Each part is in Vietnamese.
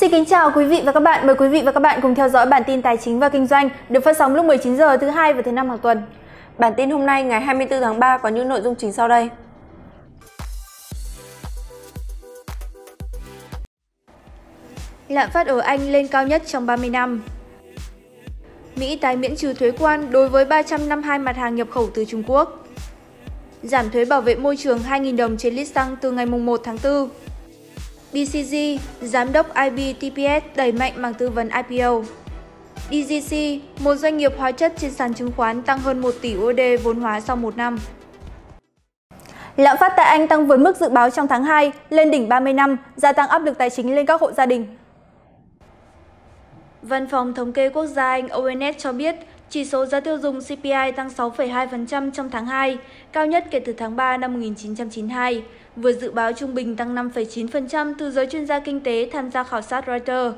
Xin kính chào quý vị và các bạn. Mời quý vị và các bạn cùng theo dõi bản tin tài chính và kinh doanh được phát sóng lúc 19 giờ thứ hai và thứ năm hàng tuần. Bản tin hôm nay, ngày 24 tháng 3 có những nội dung chính sau đây. Lạm phát ở Anh lên cao nhất trong 30 năm. Mỹ tái miễn trừ thuế quan đối với 352 mặt hàng nhập khẩu từ Trung Quốc. Giảm thuế bảo vệ môi trường 2.000 đồng trên lít xăng từ ngày 1 tháng 4. BCG, Giám đốc IB TPS đẩy mạnh mảng tư vấn IPO. DGC, một doanh nghiệp hóa chất trên sàn chứng khoán tăng hơn 1 tỷ USD vốn hóa sau một năm. Lạm phát tại Anh tăng với mức dự báo trong tháng 2 lên đỉnh 30 năm, gia tăng áp lực tài chính lên các hộ gia đình. Văn phòng Thống kê Quốc gia Anh ONS cho biết chỉ số giá tiêu dùng CPI tăng 6,2% trong tháng 2, cao nhất kể từ tháng 3 năm 1992, vừa dự báo trung bình tăng 5,9% từ giới chuyên gia kinh tế tham gia khảo sát Reuters.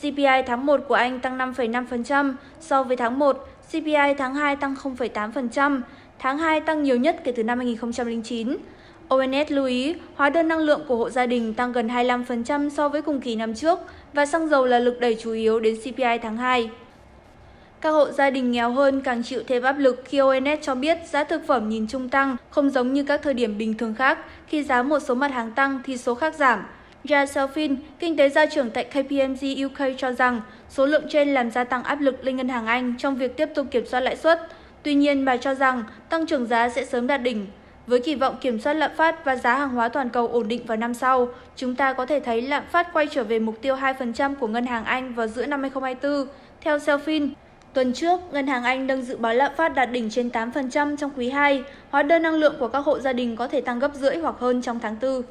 CPI tháng 1 của Anh tăng 5,5% so với tháng 1, CPI tháng 2 tăng 0,8%, tháng 2 tăng nhiều nhất kể từ năm 2009. ONS lưu ý, hóa đơn năng lượng của hộ gia đình tăng gần 25% so với cùng kỳ năm trước và xăng dầu là lực đẩy chủ yếu đến CPI tháng 2. Các hộ gia đình nghèo hơn càng chịu thêm áp lực khi ONS cho biết giá thực phẩm nhìn chung tăng, không giống như các thời điểm bình thường khác, khi giá một số mặt hàng tăng thì số khác giảm. Ja Selfin, kinh tế gia trưởng tại KPMG UK cho rằng số lượng trên làm gia tăng áp lực lên ngân hàng Anh trong việc tiếp tục kiểm soát lãi suất. Tuy nhiên, bà cho rằng tăng trưởng giá sẽ sớm đạt đỉnh. Với kỳ vọng kiểm soát lạm phát và giá hàng hóa toàn cầu ổn định vào năm sau, chúng ta có thể thấy lạm phát quay trở về mục tiêu 2% của ngân hàng Anh vào giữa năm 2024. Theo Selfin, Tuần trước, Ngân hàng Anh nâng dự báo lạm phát đạt đỉnh trên 8% trong quý 2. Hóa đơn năng lượng của các hộ gia đình có thể tăng gấp rưỡi hoặc hơn trong tháng 4.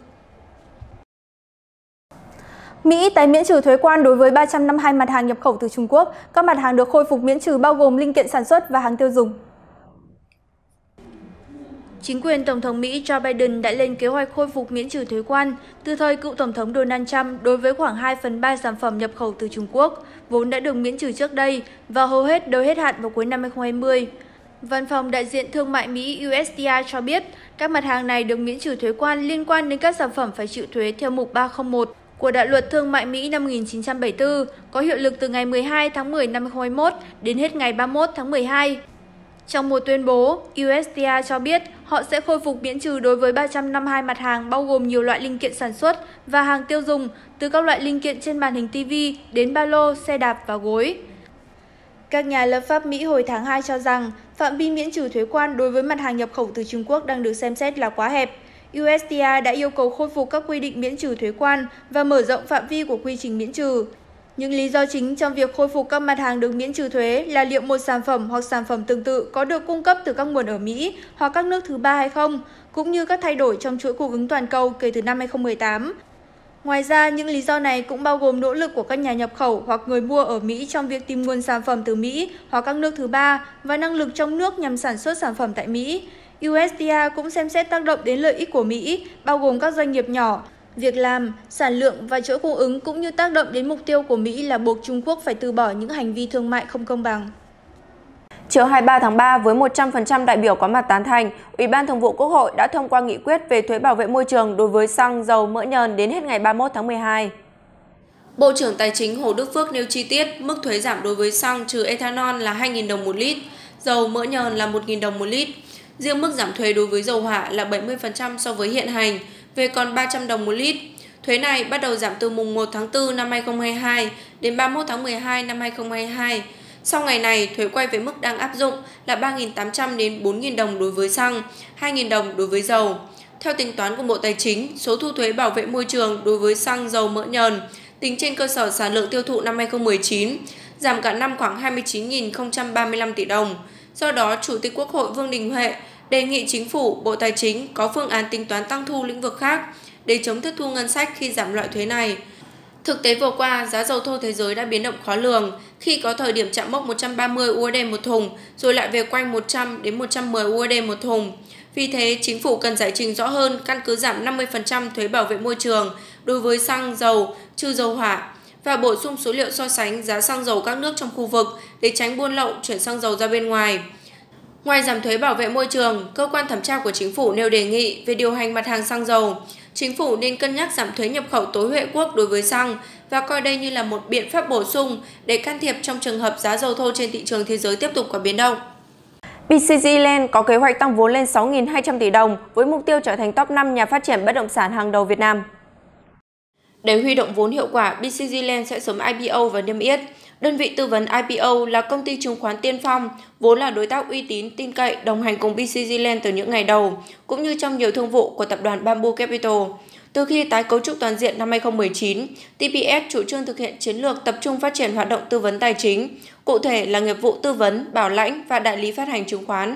Mỹ tái miễn trừ thuế quan đối với 352 mặt hàng nhập khẩu từ Trung Quốc. Các mặt hàng được khôi phục miễn trừ bao gồm linh kiện sản xuất và hàng tiêu dùng. Chính quyền Tổng thống Mỹ Joe Biden đã lên kế hoạch khôi phục miễn trừ thuế quan từ thời cựu Tổng thống Donald Trump đối với khoảng 2 phần 3 sản phẩm nhập khẩu từ Trung Quốc, vốn đã được miễn trừ trước đây và hầu hết đều hết hạn vào cuối năm 2020. Văn phòng đại diện thương mại Mỹ USDA cho biết các mặt hàng này được miễn trừ thuế quan liên quan đến các sản phẩm phải chịu thuế theo mục 301 của Đạo luật Thương mại Mỹ năm 1974 có hiệu lực từ ngày 12 tháng 10 năm 2021 đến hết ngày 31 tháng 12. Trong một tuyên bố, USDA cho biết họ sẽ khôi phục miễn trừ đối với 352 mặt hàng bao gồm nhiều loại linh kiện sản xuất và hàng tiêu dùng, từ các loại linh kiện trên màn hình TV đến ba lô, xe đạp và gối. Các nhà lập pháp Mỹ hồi tháng 2 cho rằng phạm vi miễn trừ thuế quan đối với mặt hàng nhập khẩu từ Trung Quốc đang được xem xét là quá hẹp. USDA đã yêu cầu khôi phục các quy định miễn trừ thuế quan và mở rộng phạm vi của quy trình miễn trừ. Những lý do chính trong việc khôi phục các mặt hàng được miễn trừ thuế là liệu một sản phẩm hoặc sản phẩm tương tự có được cung cấp từ các nguồn ở Mỹ hoặc các nước thứ ba hay không, cũng như các thay đổi trong chuỗi cung ứng toàn cầu kể từ năm 2018. Ngoài ra, những lý do này cũng bao gồm nỗ lực của các nhà nhập khẩu hoặc người mua ở Mỹ trong việc tìm nguồn sản phẩm từ Mỹ hoặc các nước thứ ba và năng lực trong nước nhằm sản xuất sản phẩm tại Mỹ. USDA cũng xem xét tác động đến lợi ích của Mỹ, bao gồm các doanh nghiệp nhỏ, việc làm, sản lượng và chuỗi cung ứng cũng như tác động đến mục tiêu của Mỹ là buộc Trung Quốc phải từ bỏ những hành vi thương mại không công bằng. Chiều 23 tháng 3 với 100% đại biểu có mặt tán thành, Ủy ban Thường vụ Quốc hội đã thông qua nghị quyết về thuế bảo vệ môi trường đối với xăng, dầu, mỡ nhờn đến hết ngày 31 tháng 12. Bộ trưởng Tài chính Hồ Đức Phước nêu chi tiết mức thuế giảm đối với xăng trừ ethanol là 2.000 đồng một lít, dầu mỡ nhờn là 1.000 đồng một lít. Riêng mức giảm thuế đối với dầu hỏa là 70% so với hiện hành, về còn 300 đồng một lít. Thuế này bắt đầu giảm từ mùng 1 tháng 4 năm 2022 đến 31 tháng 12 năm 2022. Sau ngày này, thuế quay về mức đang áp dụng là 3.800 đến 4.000 đồng đối với xăng, 2.000 đồng đối với dầu. Theo tính toán của Bộ Tài chính, số thu thuế bảo vệ môi trường đối với xăng, dầu, mỡ nhờn tính trên cơ sở sản lượng tiêu thụ năm 2019 giảm cả năm khoảng 29.035 tỷ đồng. Do đó, Chủ tịch Quốc hội Vương Đình Huệ đề nghị chính phủ, Bộ Tài chính có phương án tính toán tăng thu lĩnh vực khác để chống thất thu ngân sách khi giảm loại thuế này. Thực tế vừa qua, giá dầu thô thế giới đã biến động khó lường khi có thời điểm chạm mốc 130 USD một thùng rồi lại về quanh 100 đến 110 USD một thùng. Vì thế, chính phủ cần giải trình rõ hơn căn cứ giảm 50% thuế bảo vệ môi trường đối với xăng, dầu, trừ dầu hỏa và bổ sung số liệu so sánh giá xăng dầu các nước trong khu vực để tránh buôn lậu chuyển xăng dầu ra bên ngoài. Ngoài giảm thuế bảo vệ môi trường, cơ quan thẩm tra của chính phủ nêu đề nghị về điều hành mặt hàng xăng dầu, chính phủ nên cân nhắc giảm thuế nhập khẩu tối huệ quốc đối với xăng và coi đây như là một biện pháp bổ sung để can thiệp trong trường hợp giá dầu thô trên thị trường thế giới tiếp tục có biến động. BCG Land có kế hoạch tăng vốn lên 6.200 tỷ đồng với mục tiêu trở thành top 5 nhà phát triển bất động sản hàng đầu Việt Nam. Để huy động vốn hiệu quả, BCG Land sẽ sớm IPO và niêm yết. Đơn vị tư vấn IPO là công ty chứng khoán Tiên Phong, vốn là đối tác uy tín, tin cậy, đồng hành cùng BCG Land từ những ngày đầu, cũng như trong nhiều thương vụ của tập đoàn Bamboo Capital. Từ khi tái cấu trúc toàn diện năm 2019, TPS chủ trương thực hiện chiến lược tập trung phát triển hoạt động tư vấn tài chính, cụ thể là nghiệp vụ tư vấn, bảo lãnh và đại lý phát hành chứng khoán.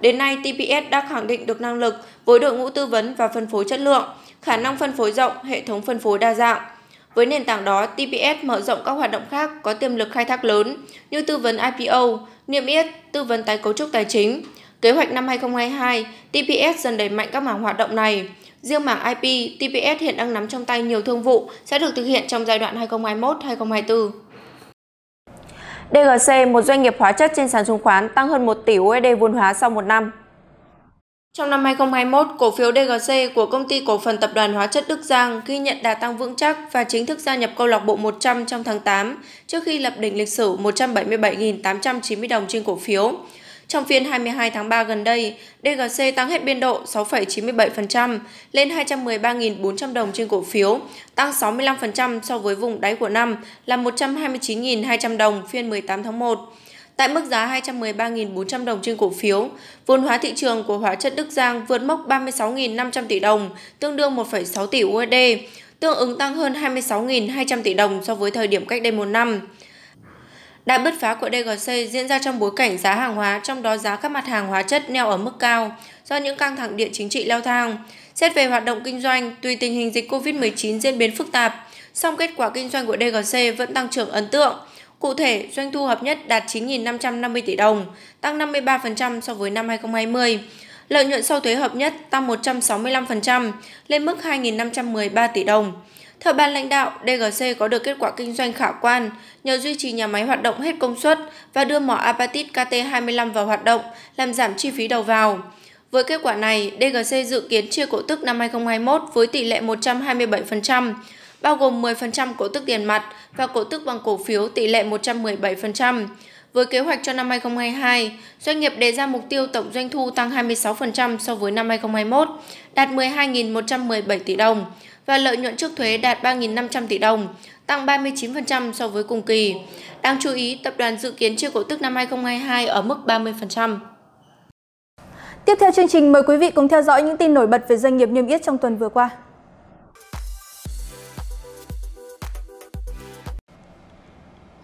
Đến nay, TPS đã khẳng định được năng lực với đội ngũ tư vấn và phân phối chất lượng, khả năng phân phối rộng, hệ thống phân phối đa dạng. Với nền tảng đó, TPS mở rộng các hoạt động khác có tiềm lực khai thác lớn như tư vấn IPO, niêm yết, tư vấn tái cấu trúc tài chính. Kế hoạch năm 2022, TPS dần đẩy mạnh các mảng hoạt động này. Riêng mảng IP, TPS hiện đang nắm trong tay nhiều thương vụ sẽ được thực hiện trong giai đoạn 2021-2024. DGC, một doanh nghiệp hóa chất trên sàn chứng khoán tăng hơn 1 tỷ USD vốn hóa sau một năm. Trong năm 2021, cổ phiếu DGC của công ty cổ phần tập đoàn hóa chất Đức Giang ghi nhận đà tăng vững chắc và chính thức gia nhập câu lạc bộ 100 trong tháng 8 trước khi lập đỉnh lịch sử 177.890 đồng trên cổ phiếu. Trong phiên 22 tháng 3 gần đây, DGC tăng hết biên độ 6,97% lên 213.400 đồng trên cổ phiếu, tăng 65% so với vùng đáy của năm là 129.200 đồng phiên 18 tháng 1. Tại mức giá 213.400 đồng trên cổ phiếu, vốn hóa thị trường của hóa chất Đức Giang vượt mốc 36.500 tỷ đồng, tương đương 1,6 tỷ USD, tương ứng tăng hơn 26.200 tỷ đồng so với thời điểm cách đây một năm. Đại bứt phá của DGC diễn ra trong bối cảnh giá hàng hóa, trong đó giá các mặt hàng hóa chất neo ở mức cao do những căng thẳng địa chính trị leo thang. Xét về hoạt động kinh doanh, tùy tình hình dịch COVID-19 diễn biến phức tạp, song kết quả kinh doanh của DGC vẫn tăng trưởng ấn tượng. Cụ thể, doanh thu hợp nhất đạt 9.550 tỷ đồng, tăng 53% so với năm 2020. Lợi nhuận sau thuế hợp nhất tăng 165% lên mức 2.513 tỷ đồng. Theo ban lãnh đạo, DGC có được kết quả kinh doanh khả quan nhờ duy trì nhà máy hoạt động hết công suất và đưa mỏ apatit KT25 vào hoạt động, làm giảm chi phí đầu vào. Với kết quả này, DGC dự kiến chia cổ tức năm 2021 với tỷ lệ 127%, bao gồm 10% cổ tức tiền mặt và cổ tức bằng cổ phiếu tỷ lệ 117%. Với kế hoạch cho năm 2022, doanh nghiệp đề ra mục tiêu tổng doanh thu tăng 26% so với năm 2021, đạt 12.117 tỷ đồng và lợi nhuận trước thuế đạt 3.500 tỷ đồng, tăng 39% so với cùng kỳ. Đáng chú ý, tập đoàn dự kiến chia cổ tức năm 2022 ở mức 30%. Tiếp theo chương trình, mời quý vị cùng theo dõi những tin nổi bật về doanh nghiệp niêm yết trong tuần vừa qua.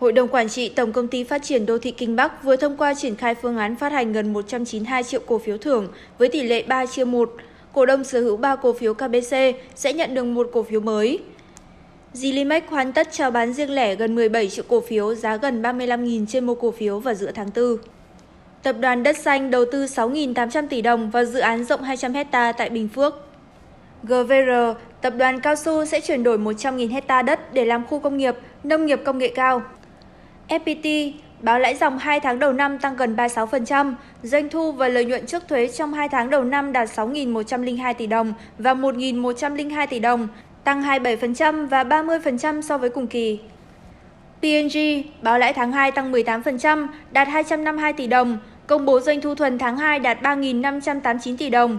Hội đồng Quản trị Tổng Công ty Phát triển Đô thị Kinh Bắc vừa thông qua triển khai phương án phát hành gần 192 triệu cổ phiếu thưởng với tỷ lệ 3 chia 1. Cổ đông sở hữu 3 cổ phiếu KBC sẽ nhận được một cổ phiếu mới. Zilimax hoàn tất chào bán riêng lẻ gần 17 triệu cổ phiếu giá gần 35.000 trên một cổ phiếu vào giữa tháng 4. Tập đoàn Đất Xanh đầu tư 6.800 tỷ đồng vào dự án rộng 200 hecta tại Bình Phước. GVR, tập đoàn cao su sẽ chuyển đổi 100.000 hecta đất để làm khu công nghiệp, nông nghiệp công nghệ cao. FPT báo lãi dòng 2 tháng đầu năm tăng gần 36%, doanh thu và lợi nhuận trước thuế trong 2 tháng đầu năm đạt 6.102 tỷ đồng và 1.102 tỷ đồng, tăng 27% và 30% so với cùng kỳ. P&G báo lãi tháng 2 tăng 18%, đạt 252 tỷ đồng, công bố doanh thu thuần tháng 2 đạt 3.589 tỷ đồng,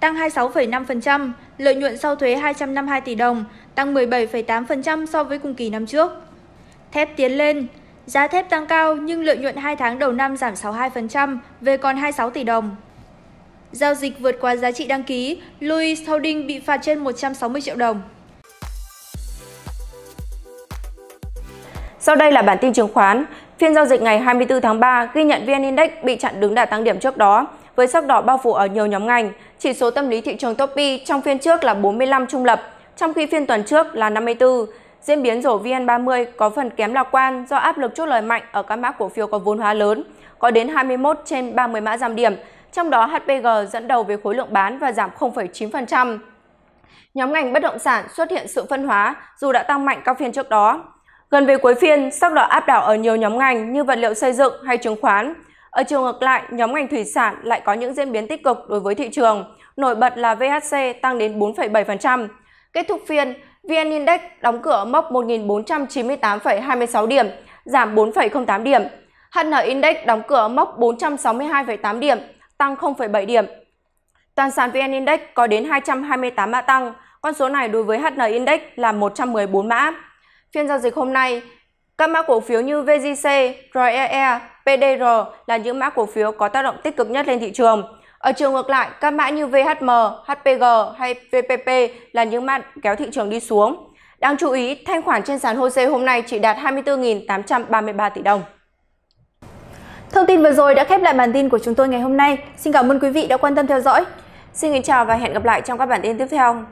tăng 26,5%, lợi nhuận sau thuế 252 tỷ đồng, tăng 17,8% so với cùng kỳ năm trước. Thép tiến lên, Giá thép tăng cao nhưng lợi nhuận 2 tháng đầu năm giảm 62% về còn 26 tỷ đồng. Giao dịch vượt qua giá trị đăng ký, Louis Holding bị phạt trên 160 triệu đồng. Sau đây là bản tin chứng khoán. Phiên giao dịch ngày 24 tháng 3 ghi nhận VN Index bị chặn đứng đà tăng điểm trước đó, với sắc đỏ bao phủ ở nhiều nhóm ngành. Chỉ số tâm lý thị trường Topi trong phiên trước là 45 trung lập, trong khi phiên tuần trước là 54. Diễn biến rổ VN30 có phần kém lạc quan do áp lực chốt lời mạnh ở các mã cổ phiếu có vốn hóa lớn, có đến 21 trên 30 mã giảm điểm, trong đó HPG dẫn đầu về khối lượng bán và giảm 0,9%. Nhóm ngành bất động sản xuất hiện sự phân hóa dù đã tăng mạnh các phiên trước đó. Gần về cuối phiên, sắc đỏ áp đảo ở nhiều nhóm ngành như vật liệu xây dựng hay chứng khoán. Ở chiều ngược lại, nhóm ngành thủy sản lại có những diễn biến tích cực đối với thị trường. Nổi bật là VHC tăng đến 4,7%, Kết thúc phiên, VN Index đóng cửa mốc 1.498,26 điểm, giảm 4,08 điểm. HN Index đóng cửa mốc 462,8 điểm, tăng 0,7 điểm. Toàn sản VN Index có đến 228 mã tăng, con số này đối với HN Index là 114 mã. Phiên giao dịch hôm nay, các mã cổ phiếu như VGC, REE, PDR là những mã cổ phiếu có tác động tích cực nhất lên thị trường. Ở chiều ngược lại, các mã như VHM, HPG hay VPP là những mã kéo thị trường đi xuống. Đáng chú ý, thanh khoản trên sàn HOSE hôm nay chỉ đạt 24.833 tỷ đồng. Thông tin vừa rồi đã khép lại bản tin của chúng tôi ngày hôm nay. Xin cảm ơn quý vị đã quan tâm theo dõi. Xin kính chào và hẹn gặp lại trong các bản tin tiếp theo.